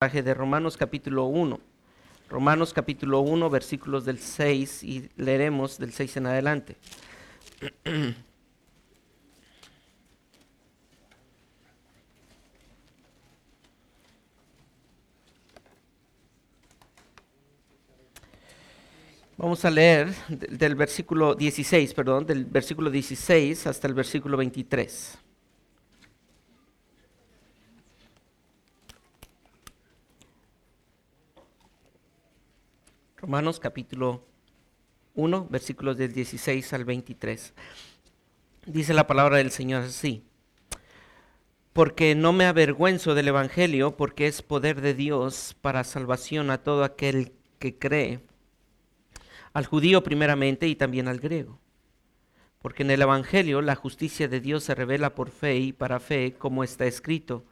de Romanos capítulo 1. Romanos capítulo 1, versículos del 6 y leeremos del 6 en adelante. Vamos a leer del versículo 16, perdón, del versículo 16 hasta el versículo 23. Romanos capítulo 1, versículos del 16 al 23. Dice la palabra del Señor así. Porque no me avergüenzo del Evangelio, porque es poder de Dios para salvación a todo aquel que cree, al judío primeramente y también al griego. Porque en el Evangelio la justicia de Dios se revela por fe y para fe, como está escrito,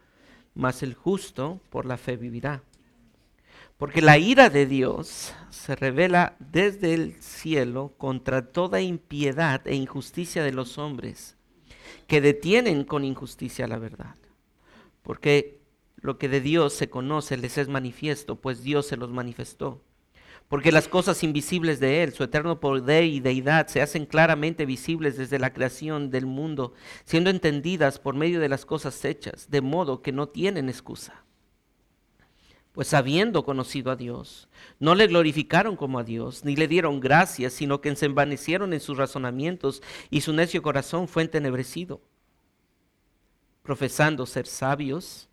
mas el justo por la fe vivirá. Porque la ira de Dios se revela desde el cielo contra toda impiedad e injusticia de los hombres que detienen con injusticia la verdad. Porque lo que de Dios se conoce les es manifiesto, pues Dios se los manifestó. Porque las cosas invisibles de Él, su eterno poder y deidad, se hacen claramente visibles desde la creación del mundo, siendo entendidas por medio de las cosas hechas, de modo que no tienen excusa pues habiendo conocido a Dios, no le glorificaron como a Dios, ni le dieron gracias, sino que se envanecieron en sus razonamientos y su necio corazón fue entenebrecido. Profesando ser sabios,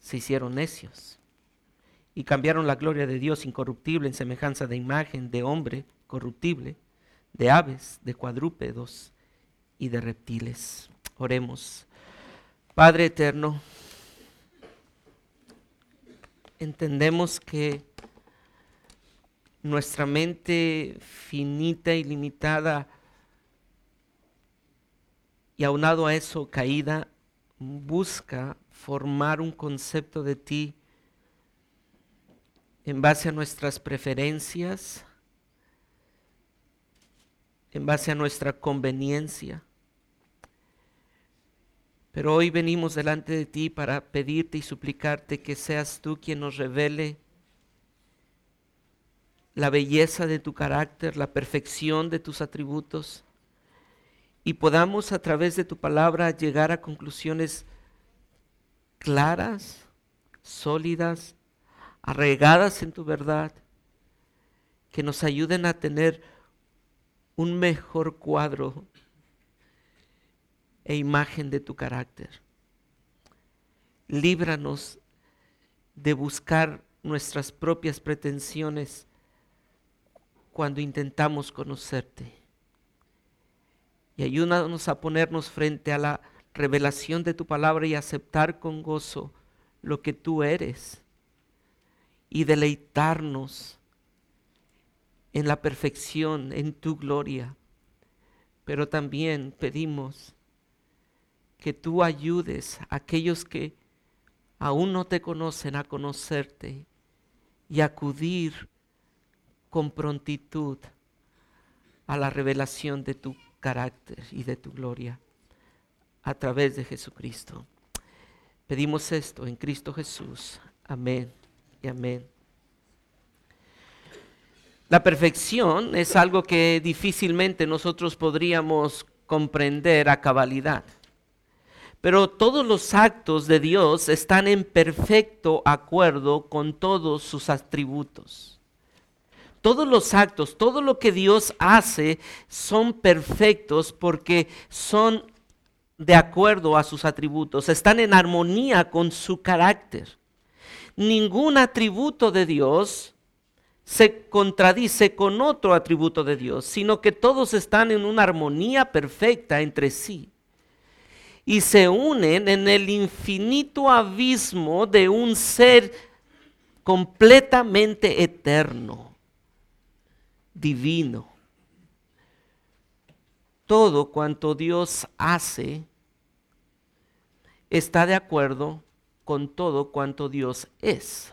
se hicieron necios y cambiaron la gloria de Dios incorruptible en semejanza de imagen de hombre corruptible, de aves, de cuadrúpedos y de reptiles. Oremos. Padre eterno, entendemos que nuestra mente finita y limitada y aunado a eso caída, busca formar un concepto de ti en base a nuestras preferencias, en base a nuestra conveniencia. Pero hoy venimos delante de ti para pedirte y suplicarte que seas tú quien nos revele la belleza de tu carácter, la perfección de tus atributos, y podamos a través de tu palabra llegar a conclusiones claras, sólidas, arraigadas en tu verdad, que nos ayuden a tener un mejor cuadro e imagen de tu carácter. Líbranos de buscar nuestras propias pretensiones cuando intentamos conocerte. Y ayúdanos a ponernos frente a la revelación de tu palabra y aceptar con gozo lo que tú eres y deleitarnos en la perfección, en tu gloria. Pero también pedimos que tú ayudes a aquellos que aún no te conocen a conocerte y acudir con prontitud a la revelación de tu carácter y de tu gloria a través de Jesucristo. Pedimos esto en Cristo Jesús. Amén y amén. La perfección es algo que difícilmente nosotros podríamos comprender a cabalidad. Pero todos los actos de Dios están en perfecto acuerdo con todos sus atributos. Todos los actos, todo lo que Dios hace son perfectos porque son de acuerdo a sus atributos, están en armonía con su carácter. Ningún atributo de Dios se contradice con otro atributo de Dios, sino que todos están en una armonía perfecta entre sí y se unen en el infinito abismo de un ser completamente eterno, divino. Todo cuanto Dios hace está de acuerdo con todo cuanto Dios es.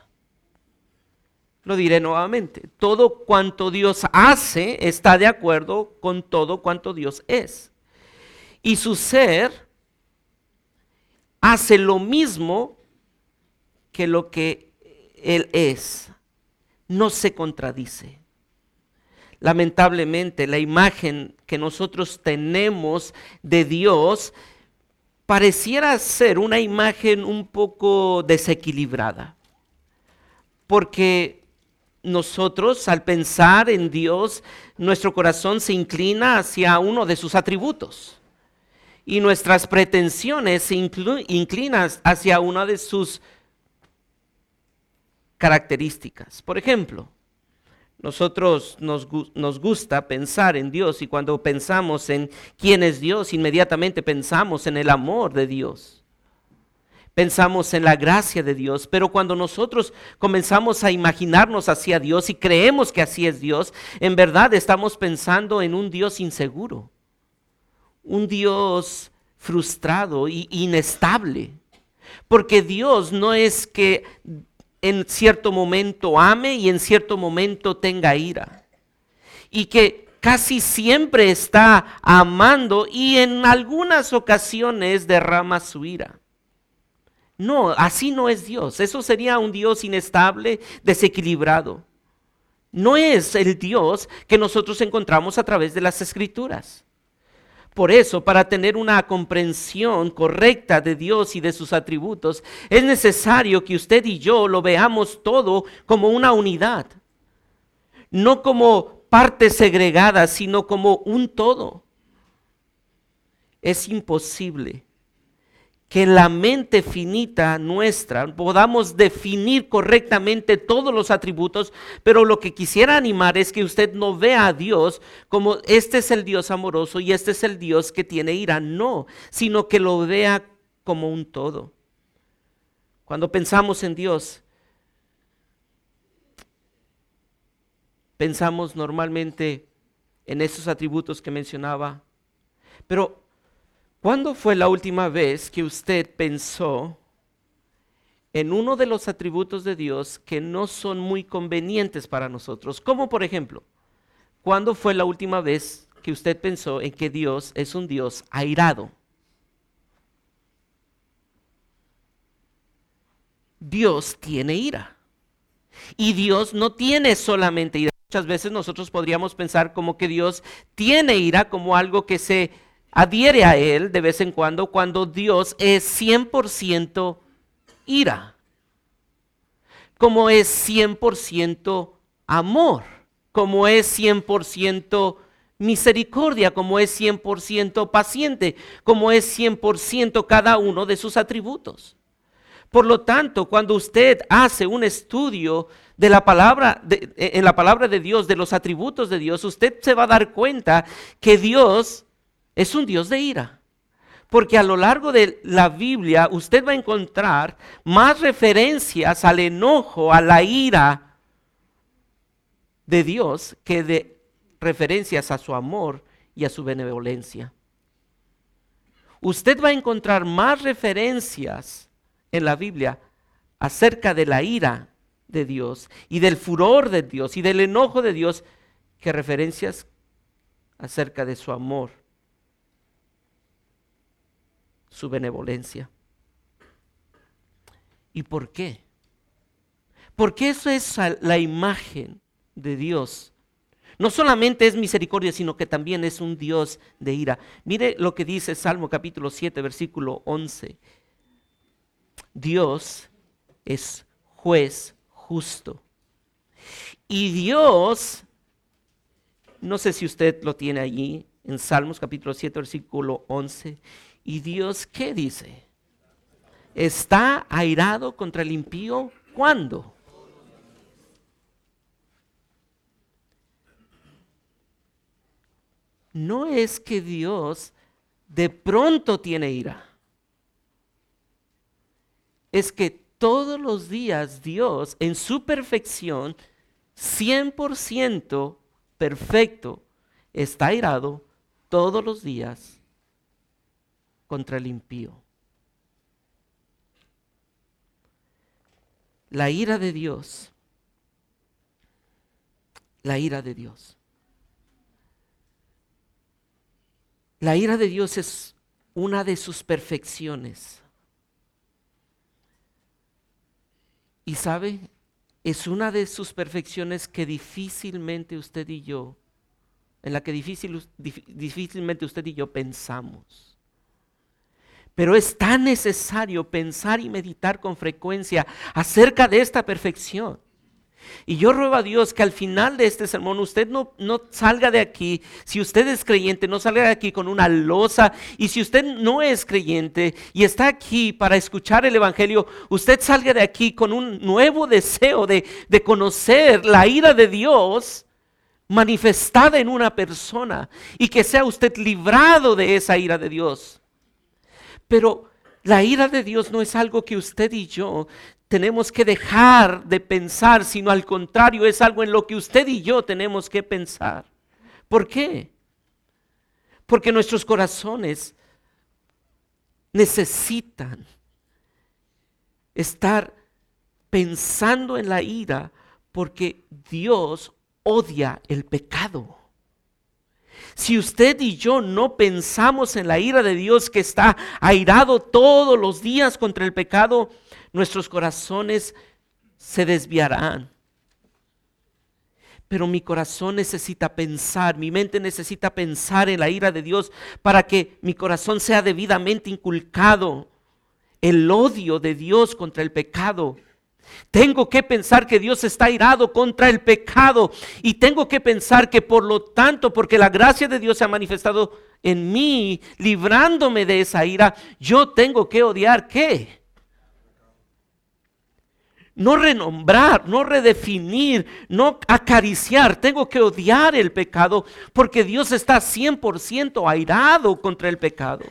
Lo diré nuevamente, todo cuanto Dios hace está de acuerdo con todo cuanto Dios es. Y su ser hace lo mismo que lo que Él es no se contradice. Lamentablemente, la imagen que nosotros tenemos de Dios pareciera ser una imagen un poco desequilibrada. Porque nosotros al pensar en Dios, nuestro corazón se inclina hacia uno de sus atributos y nuestras pretensiones se inclinan hacia una de sus características. Por ejemplo, nosotros nos, nos, gusta pensar en Dios y cuando pensamos en quién es Dios, inmediatamente pensamos en el amor de Dios. Pensamos en la gracia de Dios, pero cuando nosotros comenzamos a imaginarnos hacia Dios y creemos que así es Dios, en verdad estamos pensando en un Dios inseguro, un Dios frustrado e inestable. Porque Dios no es que en cierto momento ame y en cierto momento tenga ira. Y que casi siempre está amando y en algunas ocasiones derrama su ira. No, así no es Dios. Eso sería un Dios inestable, desequilibrado. No es el Dios que nosotros encontramos a través de las escrituras. Por eso, para tener una comprensión correcta de Dios y de sus atributos, es necesario que usted y yo lo veamos todo como una unidad. No como partes segregadas, sino como un todo. Es imposible que la mente finita nuestra podamos definir correctamente todos los atributos, pero lo que quisiera animar es que usted no vea a Dios como este es el Dios amoroso y este es el Dios que tiene ira, no, sino que lo vea como un todo. Cuando pensamos en Dios, pensamos normalmente en esos atributos que mencionaba, pero ¿Cuándo fue la última vez que usted pensó en uno de los atributos de Dios que no son muy convenientes para nosotros? Como por ejemplo, ¿cuándo fue la última vez que usted pensó en que Dios es un Dios airado? Dios tiene ira. Y Dios no tiene solamente ira. Muchas veces nosotros podríamos pensar como que Dios tiene ira como algo que se adhiere a él de vez en cuando cuando Dios es 100% ira, como es 100% amor, como es 100% misericordia, como es 100% paciente, como es 100% cada uno de sus atributos. Por lo tanto, cuando usted hace un estudio de la palabra en la palabra de Dios, de los atributos de Dios, usted se va a dar cuenta que Dios es un Dios de ira. Porque a lo largo de la Biblia usted va a encontrar más referencias al enojo, a la ira de Dios que de referencias a su amor y a su benevolencia. Usted va a encontrar más referencias en la Biblia acerca de la ira de Dios y del furor de Dios y del enojo de Dios que referencias acerca de su amor su benevolencia. ¿Y por qué? Porque eso es la imagen de Dios. No solamente es misericordia, sino que también es un Dios de ira. Mire lo que dice Salmo capítulo 7, versículo 11. Dios es juez justo. Y Dios, no sé si usted lo tiene allí, en Salmos capítulo 7, versículo 11, ¿Y Dios qué dice? ¿Está airado contra el impío? ¿Cuándo? No es que Dios de pronto tiene ira. Es que todos los días Dios en su perfección, 100% perfecto, está airado todos los días contra el impío. La ira de Dios, la ira de Dios. La ira de Dios es una de sus perfecciones. Y sabe, es una de sus perfecciones que difícilmente usted y yo, en la que difícilmente usted y yo pensamos. Pero es tan necesario pensar y meditar con frecuencia acerca de esta perfección. Y yo ruego a Dios que al final de este sermón usted no, no, salga de aquí, si usted es creyente, no salga de aquí con una losa. Y si usted no es creyente y está aquí para escuchar el Evangelio, usted salga de aquí con un nuevo deseo de, de conocer la ira de Dios manifestada en una persona y que sea usted librado de esa ira de Dios. Pero la ira de Dios no es algo que usted y yo tenemos que dejar de pensar, sino al contrario, es algo en lo que usted y yo tenemos que pensar. ¿Por qué? Porque nuestros corazones necesitan estar pensando en la ira porque Dios odia el pecado. Si usted y yo no pensamos en la ira de Dios que está airado todos los días contra el pecado, nuestros corazones se desviarán. Pero mi corazón necesita pensar, mi mente necesita pensar en la ira de Dios para que mi corazón sea debidamente inculcado. El odio de Dios contra el pecado. Tengo que pensar que Dios está irado contra el pecado y tengo que pensar que por lo tanto, porque la gracia de Dios se ha manifestado en mí, librándome de esa ira, yo tengo que odiar qué? no renombrar, no redefinir, no acariciar. Tengo que odiar el pecado porque Dios está 100% airado contra el pecado.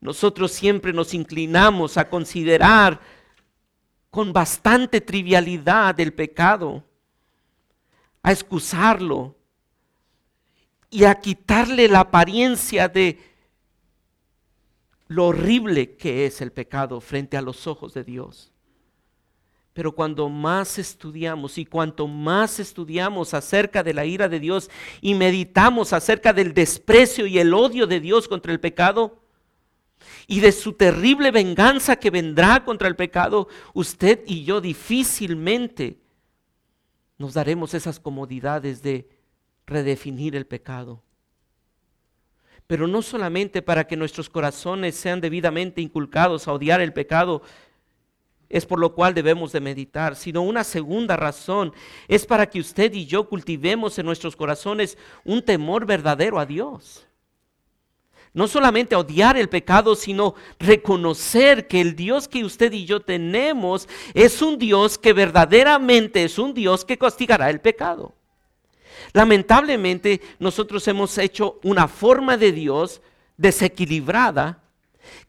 Nosotros siempre nos inclinamos a considerar con bastante trivialidad el pecado, a excusarlo y a quitarle la apariencia de lo horrible que es el pecado frente a los ojos de Dios. Pero cuando más estudiamos y cuanto más estudiamos acerca de la ira de Dios y meditamos acerca del desprecio y el odio de Dios contra el pecado y de su terrible venganza que vendrá contra el pecado, usted y yo difícilmente nos daremos esas comodidades de redefinir el pecado. Pero no solamente para que nuestros corazones sean debidamente inculcados a odiar el pecado, es por lo cual debemos de meditar, sino una segunda razón es para que usted y yo cultivemos en nuestros corazones un temor verdadero a Dios. No solamente odiar el pecado, sino reconocer que el Dios que usted y yo tenemos es un Dios que verdaderamente es un Dios que castigará el pecado. Lamentablemente nosotros hemos hecho una forma de Dios desequilibrada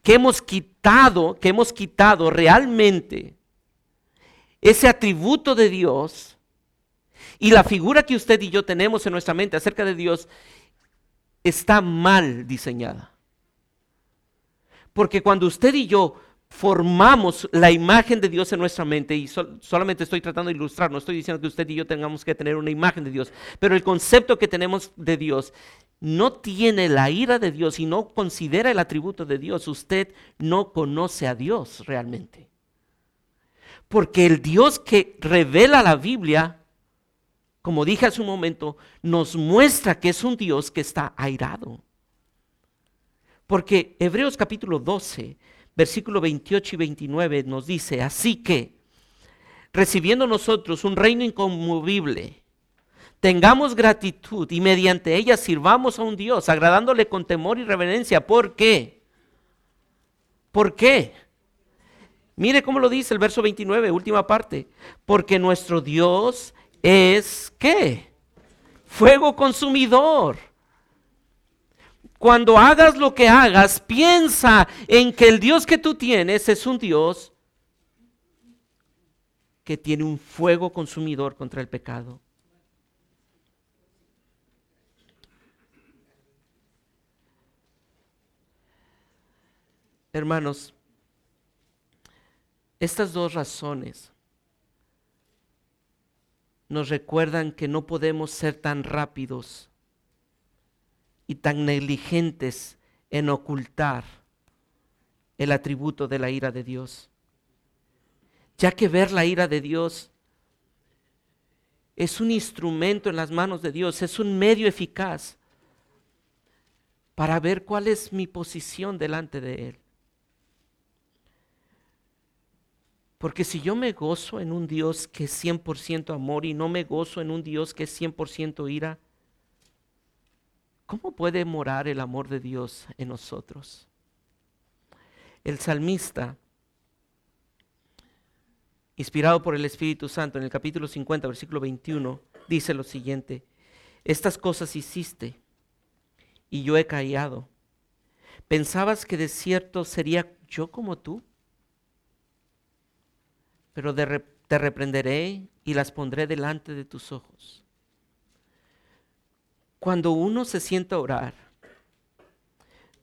que hemos quitado, que hemos quitado realmente ese atributo de Dios y la figura que usted y yo tenemos en nuestra mente acerca de Dios está mal diseñada. Porque cuando usted y yo formamos la imagen de Dios en nuestra mente, y solamente estoy tratando de ilustrar, no estoy diciendo que usted y yo tengamos que tener una imagen de Dios, pero el concepto que tenemos de Dios no tiene la ira de Dios y no considera el atributo de Dios, usted no conoce a Dios realmente. Porque el Dios que revela la Biblia, como dije hace un momento, nos muestra que es un Dios que está airado. Porque Hebreos capítulo 12, versículo 28 y 29 nos dice, así que, recibiendo nosotros un reino inconmovible, tengamos gratitud y mediante ella sirvamos a un Dios, agradándole con temor y reverencia. ¿Por qué? ¿Por qué? Mire cómo lo dice el verso 29, última parte. Porque nuestro Dios es ¿qué? Fuego consumidor. Cuando hagas lo que hagas, piensa en que el Dios que tú tienes es un Dios que tiene un fuego consumidor contra el pecado. Hermanos, estas dos razones nos recuerdan que no podemos ser tan rápidos y tan negligentes en ocultar el atributo de la ira de Dios. ya que ver la ira de Dios es un instrumento en las manos de Dios, es un medio eficaz para ver cuál es mi posición delante de Él. Porque si yo me gozo en un Dios que es 100% amor y no me gozo en un Dios que es 100% ira, ¿cómo puede morar el amor de Dios en nosotros? El salmista, inspirado por el Espíritu Santo en el capítulo 50, versículo 21, dice lo siguiente, estas cosas hiciste y yo he callado. ¿Pensabas que de cierto sería yo como tú? Pero te reprenderé y las pondré delante de tus ojos. Cuando uno se sienta a orar,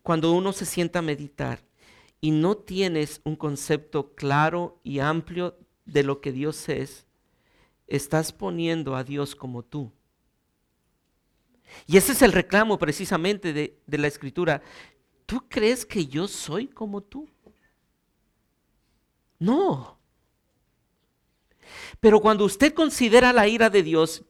cuando uno se sienta a meditar y no tienes un concepto claro y amplio de lo que Dios es, estás poniendo a Dios como tú. Y ese es el reclamo precisamente de, de la escritura. ¿Tú crees que yo soy como tú? No. Pero cuando usted considera la ira de Dios,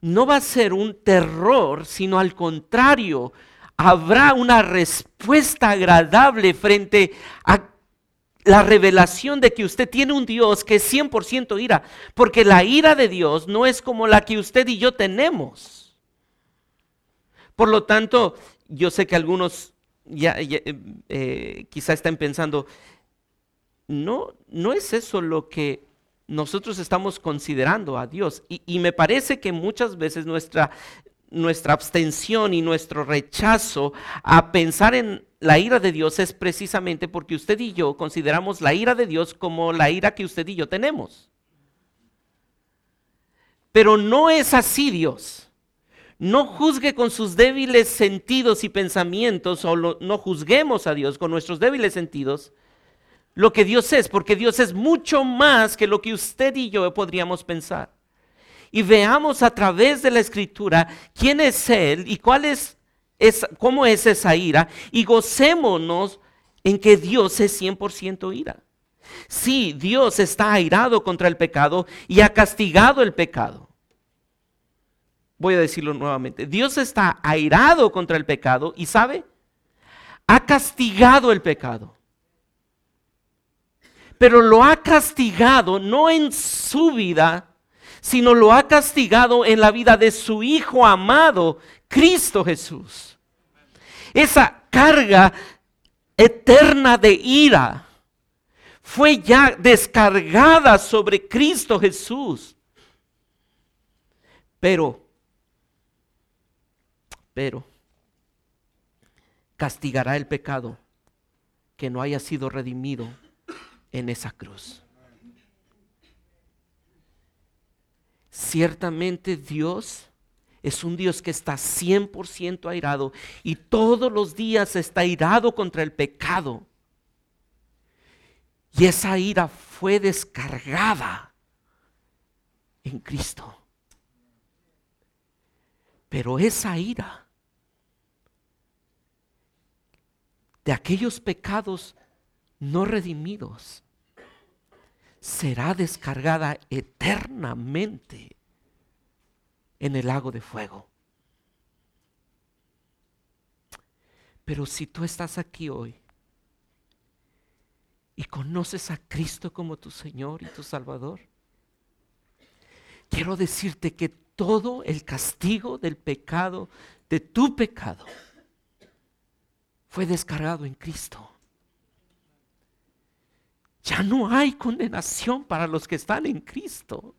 no va a ser un terror, sino al contrario, habrá una respuesta agradable frente a la revelación de que usted tiene un Dios que es 100% ira, porque la ira de Dios no es como la que usted y yo tenemos. Por lo tanto, yo sé que algunos ya, eh, quizá estén pensando, no, no es eso lo que nosotros estamos considerando a Dios. Y, me parece que muchas veces nuestra, nuestra abstención y nuestro rechazo a pensar en la ira de Dios es precisamente porque usted y yo consideramos la ira de Dios como la ira que usted y yo tenemos. Pero no es así Dios. No juzgue con sus débiles sentidos y pensamientos, o no juzguemos a Dios con nuestros débiles sentidos, lo que Dios es, porque Dios es mucho más que lo que usted y yo podríamos pensar. Y veamos a través de la escritura quién es Él y cuál es, cómo es esa ira y gocémonos en que Dios es 100% ira. Sí, Dios está airado contra el pecado y ha castigado el pecado. Voy a decirlo nuevamente. Dios está airado contra el pecado y sabe, ha castigado el pecado pero lo ha castigado no en su vida, sino lo ha castigado en la vida de su Hijo amado, Cristo Jesús. Esa carga eterna de ira fue ya descargada sobre Cristo Jesús. Pero, pero, castigará el pecado que no haya sido redimido en esa cruz. Ciertamente Dios es un Dios que está 100% airado y todos los días está airado contra el pecado. Y esa ira fue descargada en Cristo. Pero esa ira de aquellos pecados no redimidos será descargada eternamente en el lago de fuego. Pero si tú estás aquí hoy y conoces a Cristo como tu Señor y tu Salvador, quiero decirte que todo el castigo del pecado, de tu pecado, fue descargado en Cristo. Ya no hay condenación para los que están en Cristo.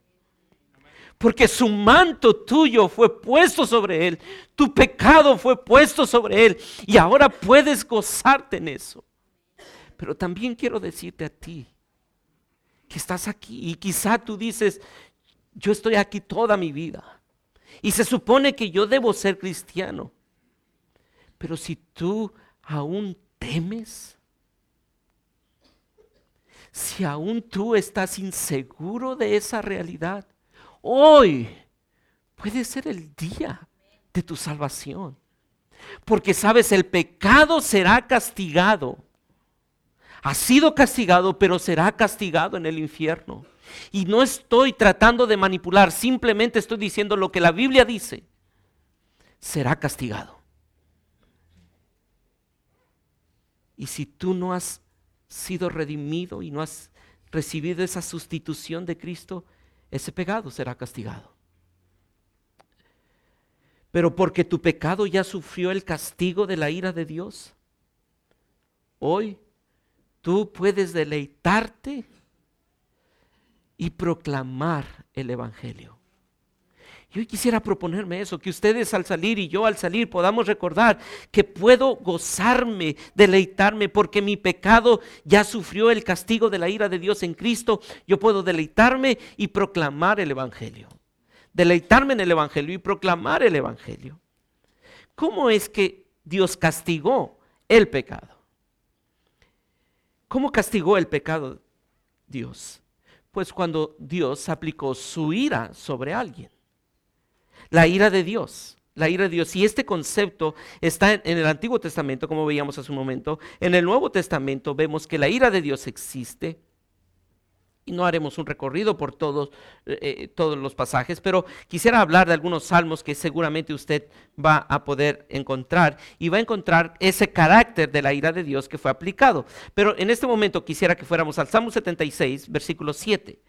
Porque su manto tuyo fue puesto sobre él. Tu pecado fue puesto sobre él. Y ahora puedes gozarte en eso. Pero también quiero decirte a ti que estás aquí y quizá tú dices, yo estoy aquí toda mi vida. Y se supone que yo debo ser cristiano. Pero si tú aún temes, si aún tú estás inseguro de esa realidad, hoy puede ser el día de tu salvación. Porque sabes, el pecado será castigado Ha sido castigado, pero será castigado en el infierno. Y no estoy tratando de manipular, simplemente estoy diciendo lo que la Biblia dice. Será castigado. Y si tú no has sido redimido y no has recibido esa sustitución de Cristo, ese pecado será castigado. Pero porque tu pecado ya sufrió el castigo de la ira de Dios, hoy tú puedes deleitarte y proclamar el Evangelio. Yo quisiera proponerme eso, que ustedes al salir y yo al salir podamos recordar que puedo gozarme, deleitarme, porque mi pecado ya sufrió el castigo de la ira de Dios en Cristo. Yo puedo deleitarme y proclamar el Evangelio. Deleitarme en el Evangelio y proclamar el Evangelio. ¿Cómo es que Dios castigó el pecado? ¿Cómo castigó el pecado Dios? Pues cuando Dios aplicó su ira sobre alguien la ira de Dios. La ira de Dios. Y este concepto está en, el Antiguo Testamento, como veíamos hace un momento. En el Nuevo Testamento vemos que la ira de Dios existe. Y no haremos un recorrido por todos, eh, eh, todos los pasajes, pero quisiera hablar de algunos salmos que seguramente usted va a poder encontrar y va a encontrar ese carácter de la ira de Dios que fue aplicado. Pero en este momento quisiera que fuéramos al Salmo 76, versículo 7.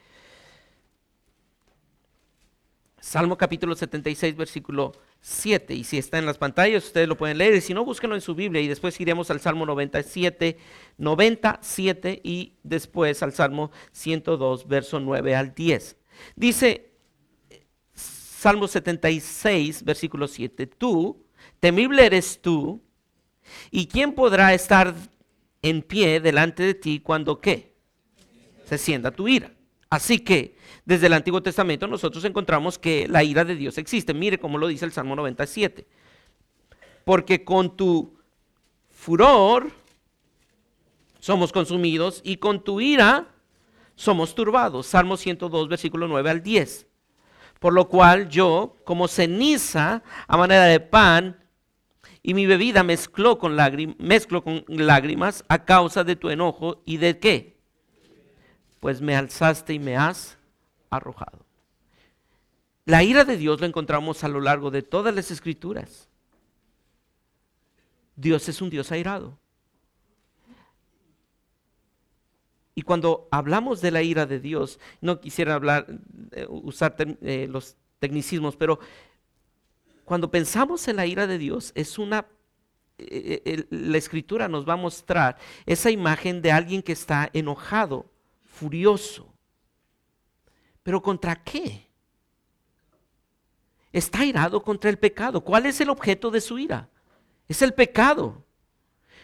Salmo capítulo 76, versículo 7. Y si está en las pantallas, ustedes lo pueden leer. Y si no, búsquenlo en su Biblia. Y después iremos al Salmo 97, 97 y después al Salmo 102, verso 9 al 10. Dice Salmo 76, versículo 7. Tú, temible eres tú. ¿Y quién podrá estar en pie delante de ti cuando qué? Se sienta tu ira. Así que desde el Antiguo Testamento nosotros encontramos que la ira de Dios existe. Mire cómo lo dice el Salmo 97. Porque con tu furor somos consumidos y con tu ira somos turbados. Salmo 102, versículo 9 al 10. Por lo cual yo, como ceniza a manera de pan, y mi bebida mezcló con, mezclo con lágrimas a causa de tu enojo y de qué? Pues me alzaste y me has arrojado. La ira de Dios lo encontramos a lo largo de todas las escrituras. Dios es un Dios airado. Y cuando hablamos de la ira de Dios, no quisiera hablar, eh, usar eh, los tecnicismos, pero cuando pensamos en la ira de Dios, es una, eh, la escritura nos va a mostrar esa imagen de alguien que está enojado, furioso, ¿Pero contra qué? Está irado contra el pecado. ¿Cuál es el objeto de su ira? Es el pecado.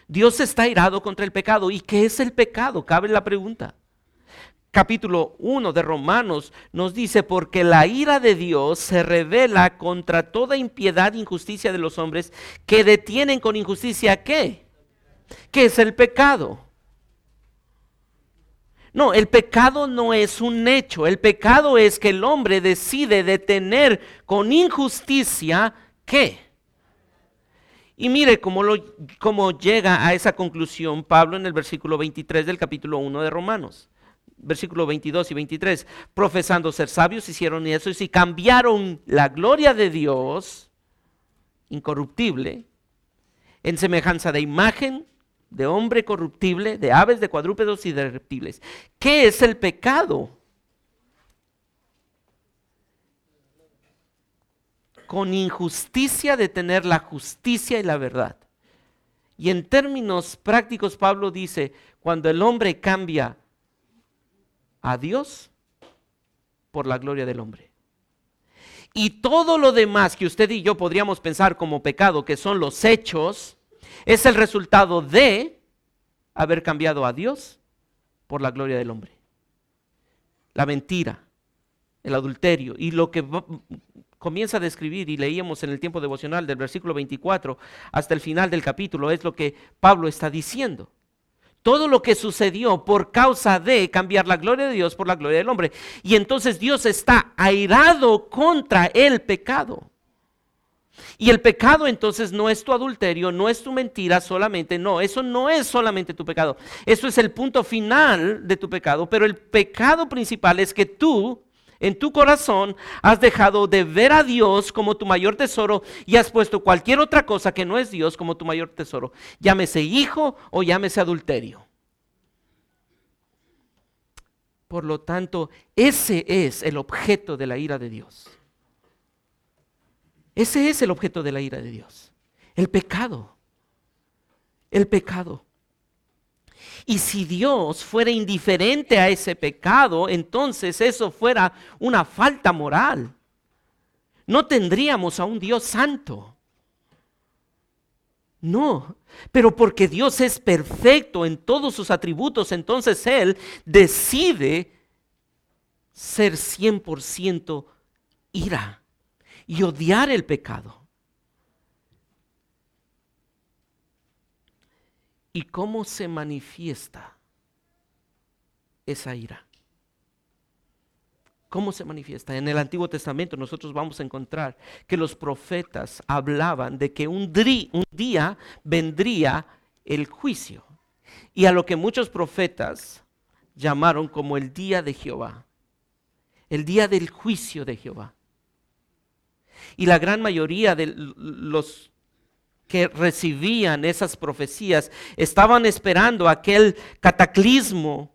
Dios está irado contra el pecado. ¿Y qué es el pecado? Cabe la pregunta. Capítulo 1 de Romanos nos dice, porque la ira de Dios se revela contra toda impiedad e injusticia de los hombres que detienen con injusticia qué? ¿Qué es el pecado? No, el pecado no es un hecho. El pecado es que el hombre decide detener con injusticia qué. Y mire cómo, lo, cómo llega a esa conclusión Pablo en el versículo 23 del capítulo 1 de Romanos. Versículo 22 y 23. Profesando ser sabios, hicieron eso y cambiaron la gloria de Dios, incorruptible, en semejanza de imagen de hombre corruptible, de aves, de cuadrúpedos y de reptiles. ¿Qué es el pecado? Con injusticia de tener la justicia y la verdad. Y en términos prácticos, Pablo dice, cuando el hombre cambia a Dios por la gloria del hombre. Y todo lo demás que usted y yo podríamos pensar como pecado, que son los hechos, es el resultado de haber cambiado a Dios por la gloria del hombre. La mentira, el adulterio y lo que comienza a describir y leíamos en el tiempo devocional del versículo 24 hasta el final del capítulo es lo que Pablo está diciendo. Todo lo que sucedió por causa de cambiar la gloria de Dios por la gloria del hombre. Y entonces Dios está airado contra el pecado. Y el pecado entonces no es tu adulterio, no es tu mentira solamente, no, eso no es solamente tu pecado. Eso es el punto final de tu pecado, pero el pecado principal es que tú en tu corazón has dejado de ver a Dios como tu mayor tesoro y has puesto cualquier otra cosa que no es Dios como tu mayor tesoro. Llámese hijo o llámese adulterio. Por lo tanto, ese es el objeto de la ira de Dios. Ese es el objeto de la ira de Dios. El pecado. El pecado. Y si Dios fuera indiferente a ese pecado, entonces eso fuera una falta moral. No tendríamos a un Dios santo. No, pero porque Dios es perfecto en todos sus atributos, entonces Él decide ser 100% ira y odiar el pecado. ¿Y cómo se manifiesta esa ira? ¿Cómo se manifiesta? En el Antiguo Testamento nosotros vamos a encontrar que los profetas hablaban de que un, día vendría el juicio. Y a lo que muchos profetas llamaron como el día de Jehová. El día del juicio de Jehová. Y la gran mayoría de los que recibían esas profecías estaban esperando aquel cataclismo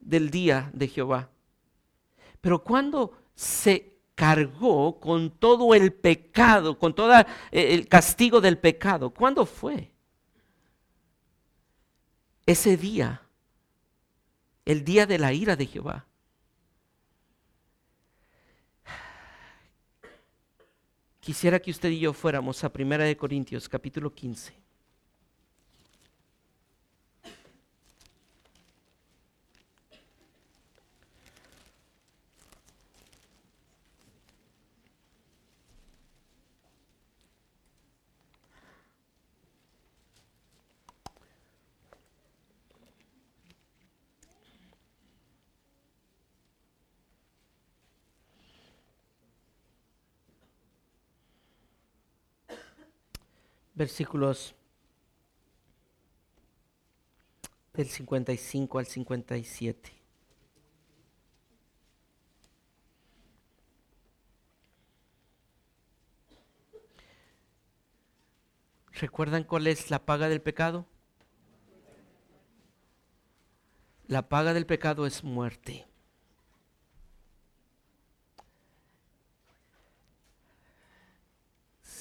del día de Jehová. Pero cuando se cargó con todo el pecado, con todo eh, el castigo del pecado, ¿cuándo fue? Ese día, el día de la ira de Jehová. Quisiera que usted y yo fuéramos a Primera de Corintios capítulo 15. Versículos del 55 al 57. ¿Recuerdan cuál es la paga del pecado? La paga del pecado es muerte.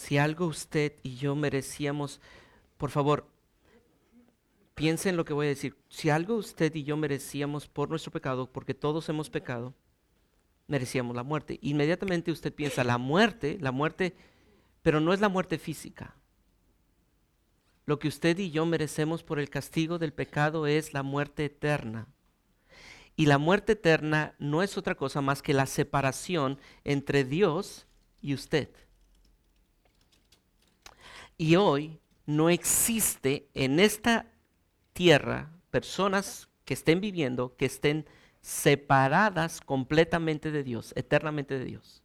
Si algo usted y yo merecíamos, por favor, piensen en lo que voy a decir. Si algo usted y yo merecíamos por nuestro pecado, porque todos hemos pecado, merecíamos la muerte. Inmediatamente usted piensa, la muerte, la muerte, pero no es la muerte física. Lo que usted y yo merecemos por el castigo del pecado es la muerte eterna. Y la muerte eterna no es otra cosa más que la separación entre Dios y usted. Y hoy no existe en esta tierra personas que estén viviendo, que estén separadas completamente de Dios, eternamente de Dios.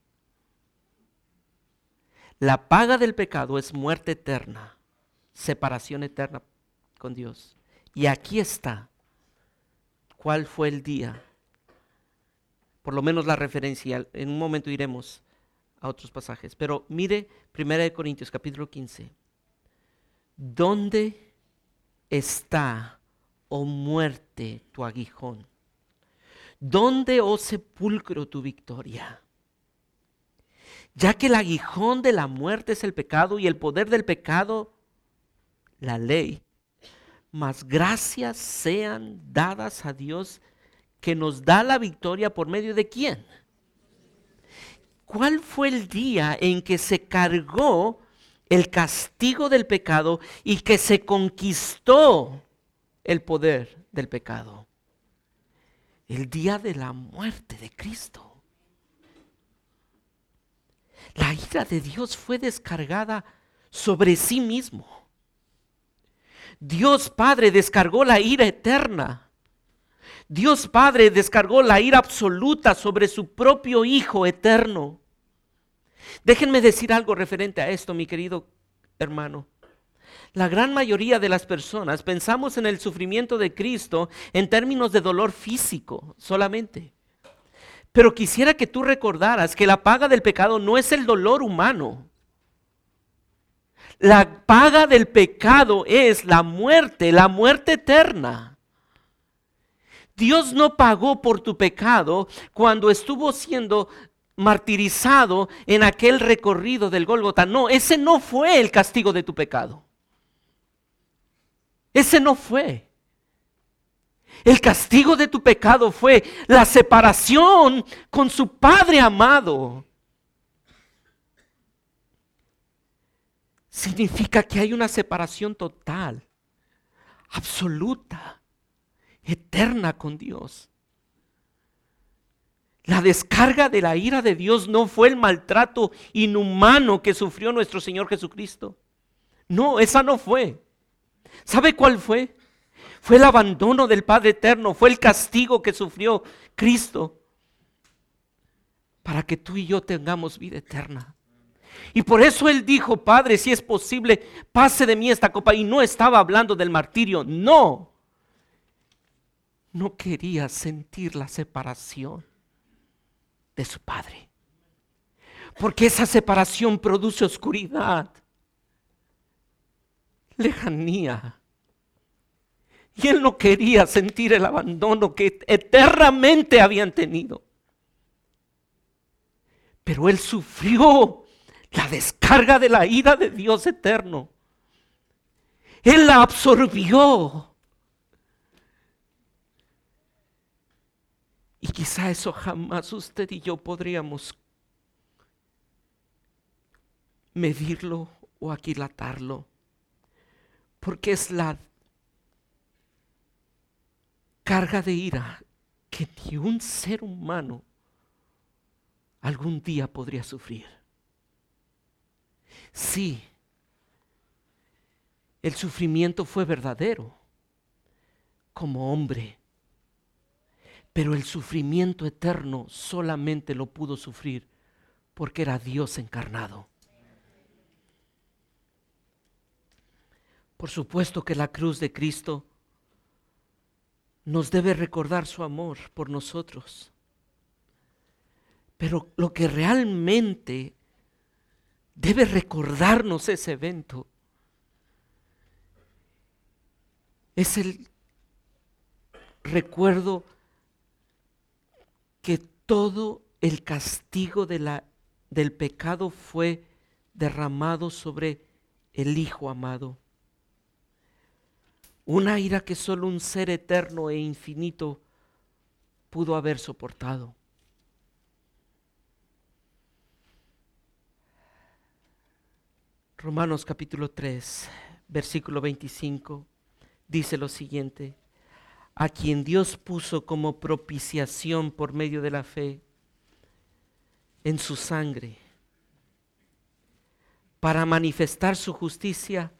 La paga del pecado es muerte eterna, separación eterna con Dios. Y aquí está cuál fue el día, por lo menos la referencia, en un momento iremos a otros pasajes, pero mire 1 Corintios capítulo 15. ¿Dónde está, oh muerte, tu aguijón? ¿Dónde, oh sepulcro, tu victoria? Ya que el aguijón de la muerte es el pecado y el poder del pecado, la ley. Mas gracias sean dadas a Dios que nos da la victoria por medio de quién. ¿Cuál fue el día en que se cargó el castigo del pecado y que se conquistó el poder del pecado. El día de la muerte de Cristo. La ira de Dios fue descargada sobre sí mismo. Dios Padre descargó la ira eterna. Dios Padre descargó la ira absoluta sobre su propio Hijo eterno. Déjenme decir algo referente a esto, mi querido hermano. La gran mayoría de las personas pensamos en el sufrimiento de Cristo en términos de dolor físico solamente. Pero quisiera que tú recordaras que la paga del pecado no es el dolor humano. La paga del pecado es la muerte, la muerte eterna. Dios no pagó por tu pecado cuando estuvo siendo martirizado en aquel recorrido del Gólgota. No, ese no fue el castigo de tu pecado. Ese no fue. El castigo de tu pecado fue la separación con su Padre amado. Significa que hay una separación total, absoluta, eterna con Dios. La descarga de la ira de Dios no fue el maltrato inhumano que sufrió nuestro Señor Jesucristo. No, esa no fue. ¿Sabe cuál fue? Fue el abandono del Padre Eterno, fue el castigo que sufrió Cristo para que tú y yo tengamos vida eterna. Y por eso él dijo, Padre, si es posible, pase de mí esta copa. Y no estaba hablando del martirio, no. No quería sentir la separación de su Padre. Porque esa separación produce oscuridad, lejanía. Y él no quería sentir el abandono que eternamente habían tenido. Pero él sufrió la descarga de la ira de Dios eterno. Él la absorbió. Y quizá eso jamás usted y yo podríamos medirlo o aquilatarlo. Porque es la carga de ira que ni un ser humano algún día podría sufrir. Sí, el sufrimiento fue verdadero como hombre, pero el sufrimiento eterno solamente lo pudo sufrir porque era Dios encarnado. Por supuesto que la cruz de Cristo nos debe recordar su amor por nosotros. Pero lo que realmente debe recordarnos ese evento. Es el recuerdo que todo el castigo de la, del pecado fue derramado sobre el Hijo amado. Una ira que solo un ser eterno e infinito pudo haber soportado. Romanos capítulo 3, versículo 25, dice lo siguiente, a quien Dios puso como propiciación por medio de la fe en su sangre, para manifestar su justicia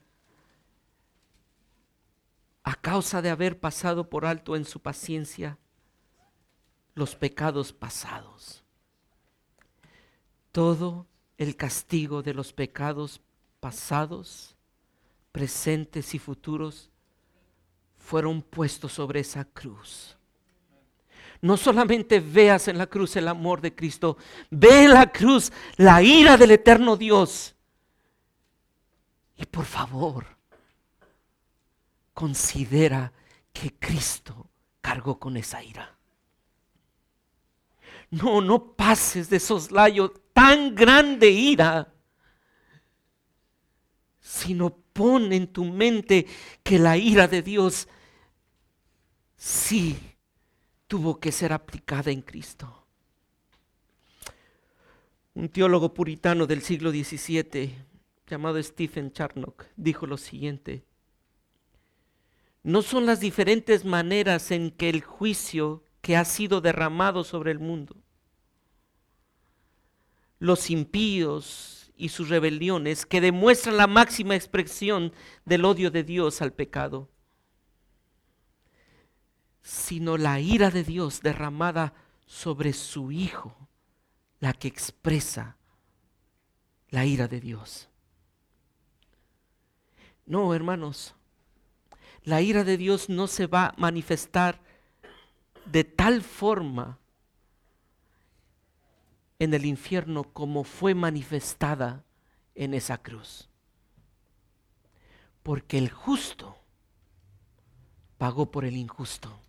a causa de haber pasado por alto en su paciencia los pecados pasados. Todo el castigo de los pecados pasados, presentes y futuros, fueron puestos sobre esa cruz. No solamente veas en la cruz el amor de Cristo, ve en la cruz la ira del eterno Dios. Y por favor, considera que Cristo cargó con esa ira. No, no pases de soslayo tan grande ira sino pon en tu mente que la ira de Dios sí tuvo que ser aplicada en Cristo. Un teólogo puritano del siglo XVII llamado Stephen Charnock dijo lo siguiente, no son las diferentes maneras en que el juicio que ha sido derramado sobre el mundo, los impíos y sus rebeliones que demuestran la máxima expresión del odio de Dios al pecado, sino la ira de Dios derramada sobre su Hijo, la que expresa la ira de Dios. No, hermanos, la ira de Dios no se va a manifestar de tal forma en el infierno como fue manifestada en esa cruz. Porque el justo pagó por el injusto.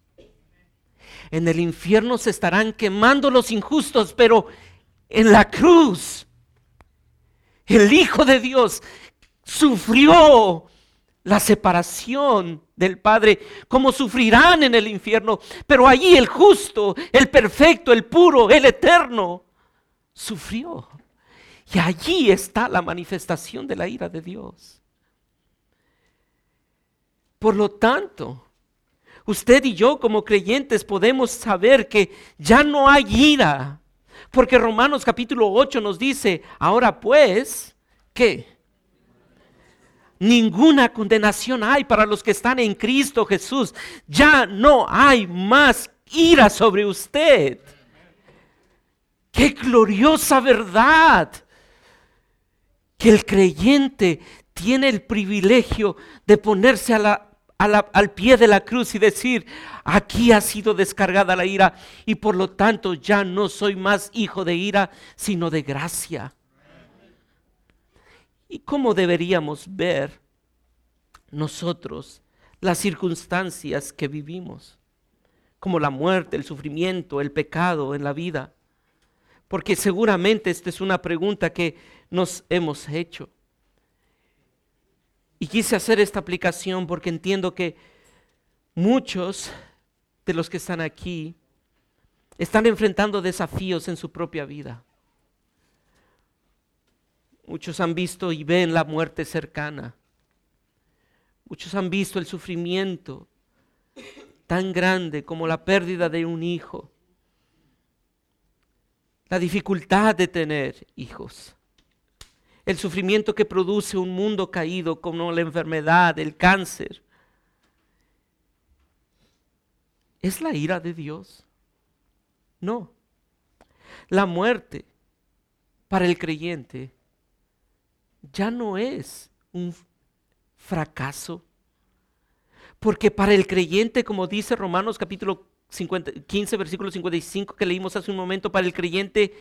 En el infierno se estarán quemando los injustos, pero en la cruz el Hijo de Dios sufrió la separación del Padre, como sufrirán en el infierno. Pero allí el justo, el perfecto, el puro, el eterno, sufrió. Y allí está la manifestación de la ira de Dios. Por lo tanto, usted y yo como creyentes podemos saber que ya no hay ira. Porque Romanos capítulo 8 nos dice, ahora pues, ¿qué? Ninguna condenación hay para los que están en Cristo Jesús. Ya no hay más ira sobre usted. Qué gloriosa verdad. Que el creyente tiene el privilegio de ponerse al pie de la cruz y decir, aquí ha sido descargada la ira y por lo tanto ya no soy más hijo de ira, sino de gracia. ¿Y cómo deberíamos ver nosotros las circunstancias que vivimos? Como la muerte, el sufrimiento, el pecado en la vida. Porque seguramente esta es una pregunta que nos hemos hecho. Y quise hacer esta aplicación porque entiendo que muchos de los que están aquí están enfrentando desafíos en su propia vida. Muchos han visto y ven la muerte cercana. Muchos han visto el sufrimiento tan grande como la pérdida de un hijo. La dificultad de tener hijos. El sufrimiento que produce un mundo caído como la enfermedad, el cáncer. ¿Es la ira de Dios? No. La muerte para el creyente ya no es un fracaso. Porque para el creyente, como dice Romanos capítulo 15, versículo 55 que leímos hace un momento, para el creyente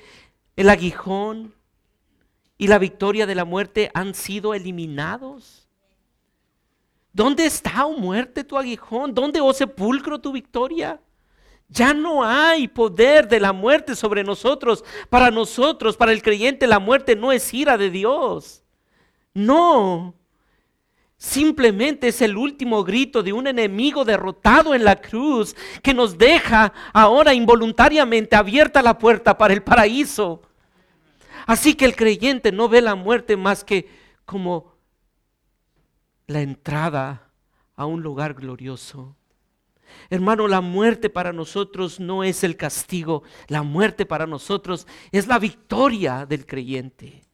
el aguijón y la victoria de la muerte han sido eliminados. ¿Dónde está, oh muerte, tu aguijón? ¿Dónde, oh sepulcro, tu victoria? Ya no hay poder de la muerte sobre nosotros. Para nosotros, para el creyente, la muerte no es ira de Dios. No. Simplemente es el último grito de un enemigo derrotado en la cruz que nos deja ahora involuntariamente abierta la puerta para el paraíso. Así que el creyente no ve la muerte más que como la entrada a un lugar glorioso. Hermano, la muerte para nosotros no es el castigo, la muerte para nosotros es la victoria del creyente.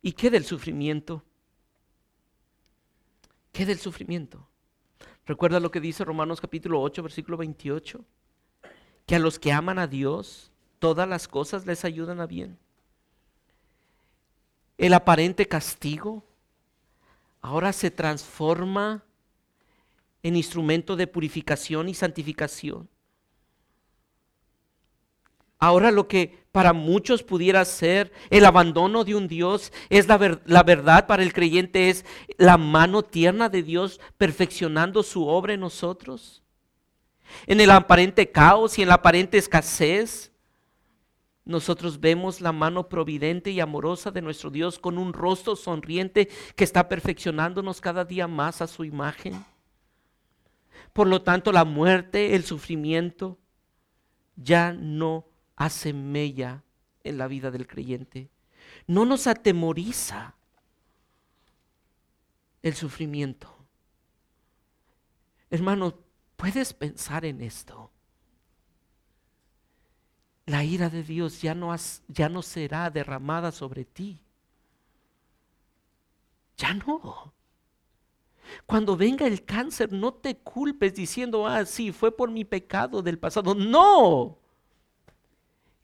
¿Y qué del sufrimiento? ¿Qué del sufrimiento? ¿Recuerda lo que dice Romanos capítulo 8, versículo 28? Que a los que aman a Dios, todas las cosas les ayudan a bien. El aparente castigo ahora se transforma en instrumento de purificación y santificación. Ahora lo que para muchos pudiera ser el abandono de un Dios es la, la, verdad para el creyente es la mano tierna de Dios perfeccionando su obra en nosotros. En el aparente caos y en la aparente escasez, nosotros vemos la mano providente y amorosa de nuestro Dios con un rostro sonriente que está perfeccionándonos cada día más a su imagen. Por lo tanto, la muerte, el sufrimiento, ya no hace mella en la vida del creyente. No nos atemoriza el sufrimiento. Hermano, puedes pensar en esto. La ira de Dios ya no, ya no será derramada sobre ti. Ya no. Cuando venga el cáncer, no te culpes diciendo, ah, sí, fue por mi pecado del pasado. No.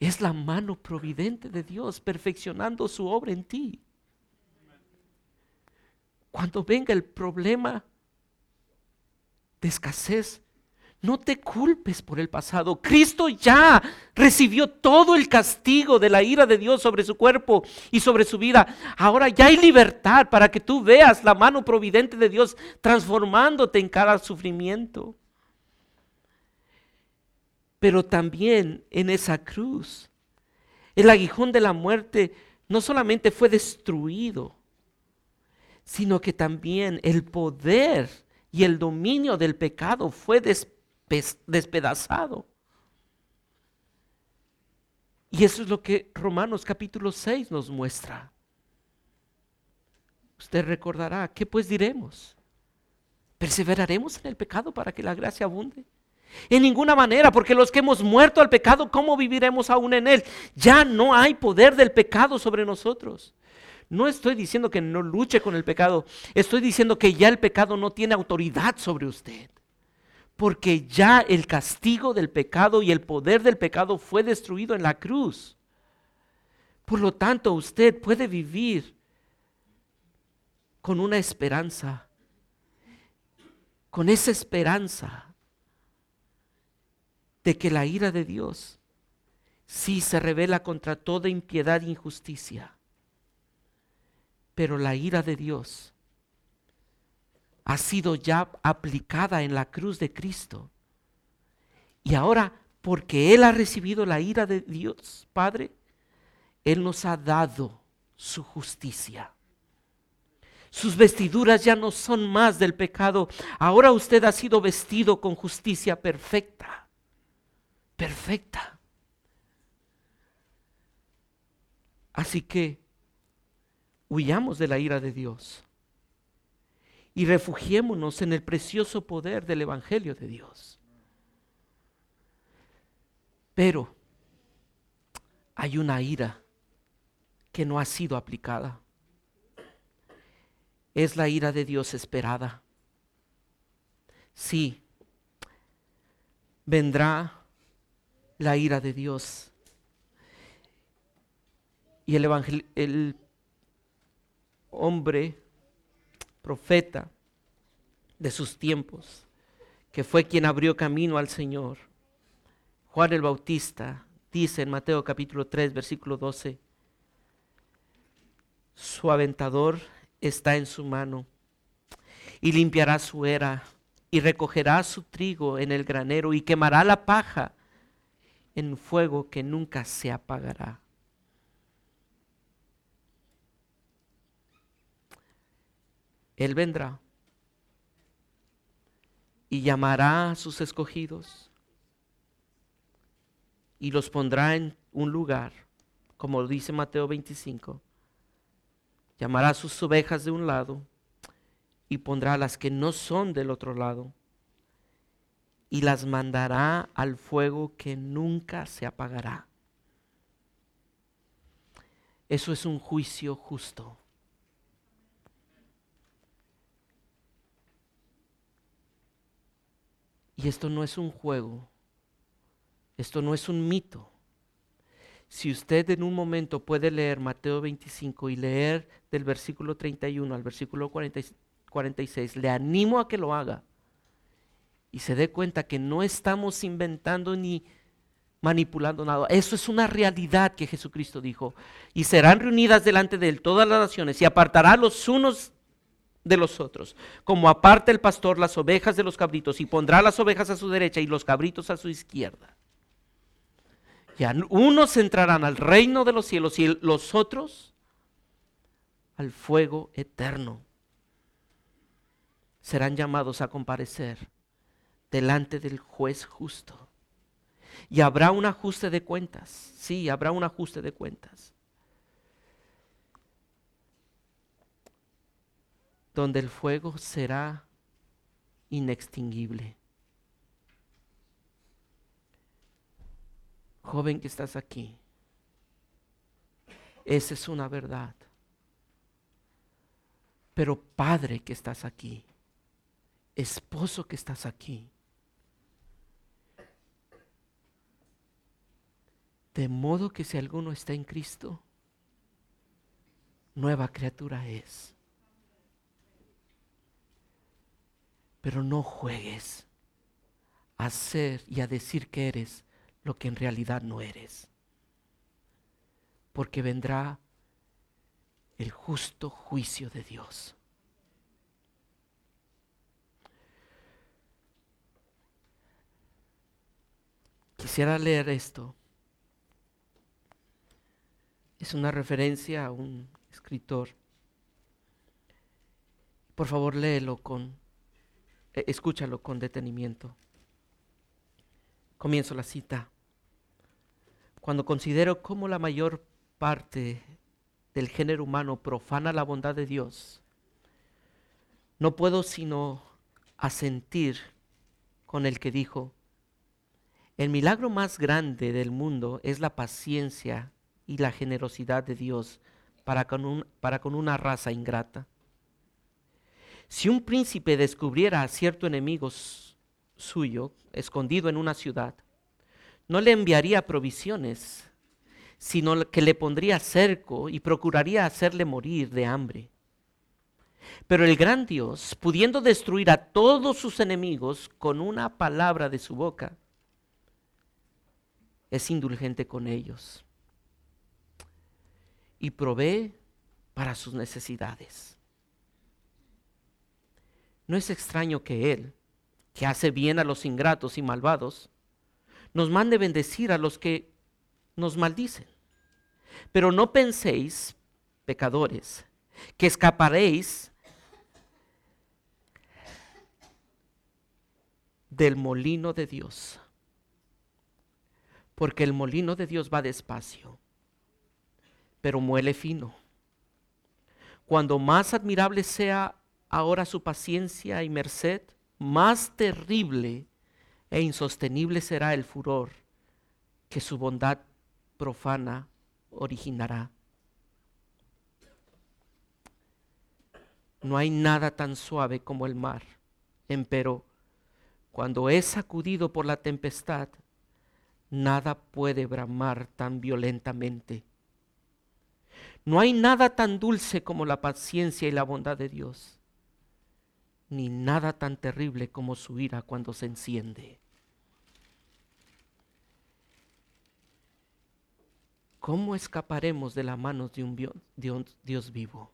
es la mano providente de Dios perfeccionando su obra en ti. Cuando venga el problema de escasez, no te culpes por el pasado. Cristo ya recibió todo el castigo de la ira de Dios sobre su cuerpo y sobre su vida. Ahora ya hay libertad para que tú veas la mano providente de Dios transformándote en cada sufrimiento. Pero también en esa cruz, el aguijón de la muerte no solamente fue destruido, sino que también el poder y el dominio del pecado fue despedazado. Y eso es lo que Romanos capítulo 6 nos muestra. Usted recordará, ¿qué pues diremos? ¿Perseveraremos en el pecado para que la gracia abunde? En ninguna manera, porque los que hemos muerto al pecado, ¿cómo viviremos aún en él? Ya no hay poder del pecado sobre nosotros. No estoy diciendo que no luche con el pecado, estoy diciendo que ya el pecado no tiene autoridad sobre usted. Porque ya el castigo del pecado y el poder del pecado fue destruido en la cruz. Por lo tanto, usted puede vivir con una esperanza, con esa esperanza de que la ira de Dios sí se revela contra toda impiedad e injusticia. Pero la ira de Dios ha sido ya aplicada en la cruz de Cristo. Y ahora, porque Él ha recibido la ira de Dios, Padre, Él nos ha dado su justicia. Sus vestiduras ya no son más del pecado. Ahora usted ha sido vestido con justicia perfecta perfecta. Así que huyamos de la ira de Dios y refugiémonos en el precioso poder del Evangelio de Dios. Pero hay una ira que no ha sido aplicada. Es la ira de Dios esperada. Sí, vendrá la ira de Dios. Y el, el hombre, profeta de sus tiempos, que fue quien abrió camino al Señor, Juan el Bautista, dice en Mateo capítulo 3, versículo 12, su aventador está en su mano y limpiará su era y recogerá su trigo en el granero y quemará la paja en fuego que nunca se apagará. Él vendrá y llamará a sus escogidos y los pondrá en un lugar, como dice Mateo 25. Llamará a sus ovejas de un lado y pondrá las que no son del otro lado y las mandará al fuego que nunca se apagará. Eso es un juicio justo. Y esto no es un juego, esto no es un mito. Si usted en un momento puede leer Mateo 25 y leer del versículo 31 al versículo 46, le animo a que lo haga y se dé cuenta que no estamos inventando ni manipulando nada. Eso es una realidad que Jesucristo dijo. Y serán reunidas delante de él todas las naciones y apartará los unos de los otros, como aparta el pastor las ovejas de los cabritos y pondrá las ovejas a su derecha y los cabritos a su izquierda. Y unos entrarán al reino de los cielos y los otros al fuego eterno. Serán llamados a comparecer delante del juez justo. Y habrá un ajuste de cuentas. Sí, habrá un ajuste de cuentas. Donde el fuego será inextinguible. Joven que estás aquí, esa es una verdad. Pero padre que estás aquí, esposo que estás aquí, De modo que si alguno está en Cristo, nueva criatura es. Pero no juegues a ser y a decir que eres lo que en realidad no eres. Porque vendrá el justo juicio de Dios. Quisiera leer esto. Es una referencia a un escritor. Por favor, léelo con, escúchalo con detenimiento. Comienzo la cita. Cuando considero cómo la mayor parte del género humano profana la bondad de Dios, no puedo sino asentir con el que dijo, el milagro más grande del mundo es la paciencia y la generosidad de Dios para con, para con una raza ingrata. Si un príncipe descubriera a cierto enemigo suyo escondido en una ciudad, no le enviaría provisiones, sino que le pondría cerco y procuraría hacerle morir de hambre. Pero el gran Dios, pudiendo destruir a todos sus enemigos con una palabra de su boca, es indulgente con ellos y provee para sus necesidades. No es extraño que Él, que hace bien a los ingratos y malvados, nos mande bendecir a los que nos maldicen. Pero no penséis, pecadores, que escaparéis del molino de Dios porque el molino de Dios va despacio, pero muele fino. Cuando más admirable sea ahora su paciencia y merced, más terrible e insostenible será el furor que su bondad profana originará. No hay nada tan suave como el mar, empero cuando es sacudido por la tempestad, nada puede bramar tan violentamente. No hay nada tan dulce como la paciencia y la bondad de Dios, ni nada tan terrible como su ira cuando se enciende. ¿Cómo escaparemos de la mano de un Dios vivo?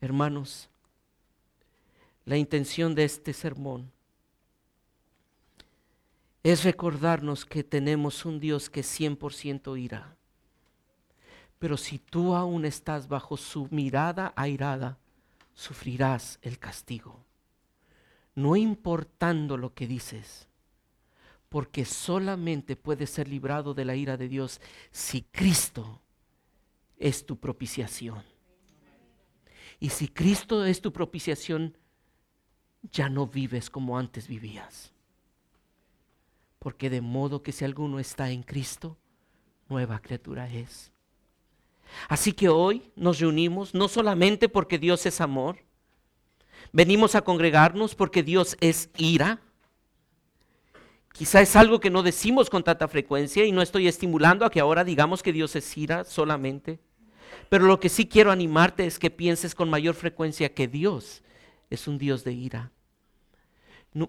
Hermanos, la intención de este sermón es recordarnos que tenemos un Dios que es 100% ira. Pero si tú aún estás bajo su mirada airada, sufrirás el castigo. No importando lo que dices, porque solamente puedes ser librado de la ira de Dios si Cristo es tu propiciación. Y si Cristo es tu propiciación, ya no vives como antes vivías porque de modo que si alguno está en Cristo, nueva criatura es. Así que hoy nos reunimos no solamente porque Dios es amor, venimos a congregarnos porque Dios es ira. Quizá es algo que no decimos con tanta frecuencia y no estoy estimulando a que ahora digamos que Dios es ira solamente. Pero lo que sí quiero animarte es que pienses con mayor frecuencia que Dios es un Dios de ira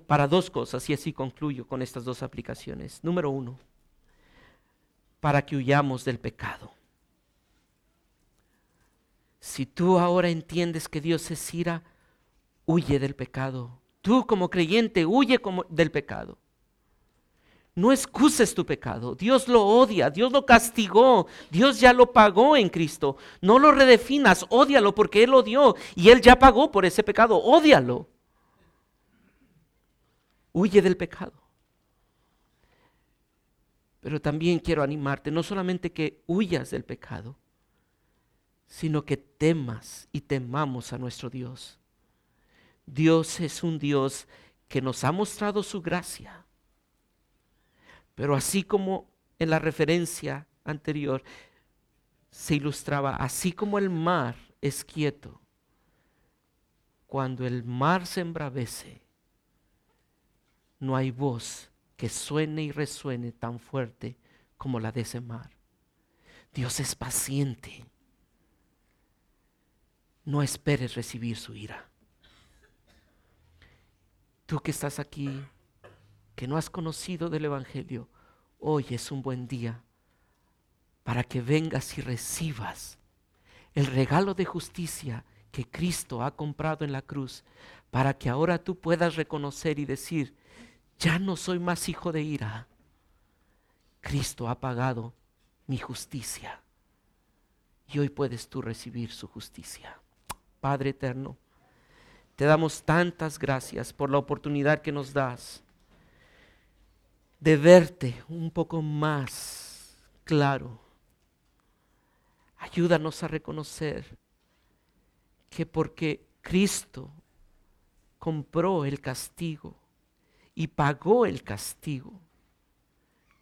para dos cosas, y así concluyo con estas dos aplicaciones. Número uno, para que huyamos del pecado. Si tú ahora entiendes que Dios es ira, huye del pecado. Tú como creyente, huye del pecado. No excuses tu pecado. Dios lo odia, Dios lo castigó, Dios ya lo pagó en Cristo. No lo redefinas, ódialo porque Él lo dio y Él ya pagó por ese pecado. Ódialo. Huye del pecado. Pero también quiero animarte, no solamente que huyas del pecado, sino que temas y temamos a nuestro Dios. Dios es un Dios que nos ha mostrado su gracia. Pero así como en la referencia anterior se ilustraba, así como el mar es quieto, cuando el mar se embravece, no hay voz que suene y resuene tan fuerte como la de ese mar. Dios es paciente. No esperes recibir su ira. Tú que estás aquí, que no has conocido del Evangelio, hoy es un buen día para que vengas y recibas el regalo de justicia que Cristo ha comprado en la cruz, para que ahora tú puedas reconocer y decir, ya no soy más hijo de ira. Cristo ha pagado mi justicia y hoy puedes tú recibir su justicia. Padre eterno, te damos tantas gracias por la oportunidad que nos das de verte un poco más claro. Ayúdanos a reconocer que porque Cristo compró el castigo y pagó el castigo,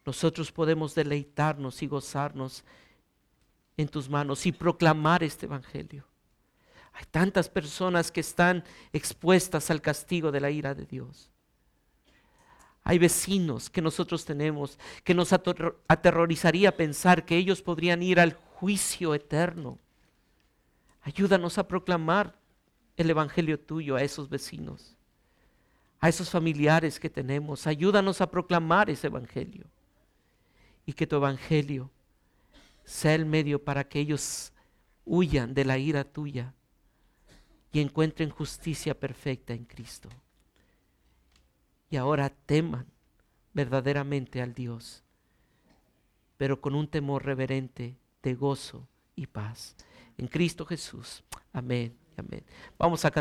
nosotros podemos deleitarnos y gozarnos en tus manos y proclamar este Evangelio. Hay tantas personas que están expuestas al castigo de la ira de Dios. Hay vecinos que nosotros tenemos que nos aterrorizaría pensar que ellos podrían ir al juicio eterno. Ayúdanos a proclamar el Evangelio tuyo a esos vecinos, a esos familiares que tenemos. Ayúdanos a proclamar ese Evangelio. Y que tu Evangelio sea el medio para que ellos huyan de la ira tuya y encuentren justicia perfecta en Cristo. Y ahora teman verdaderamente al Dios, pero con un temor reverente de gozo y paz. En Cristo Jesús. Amén. Amén. Vamos a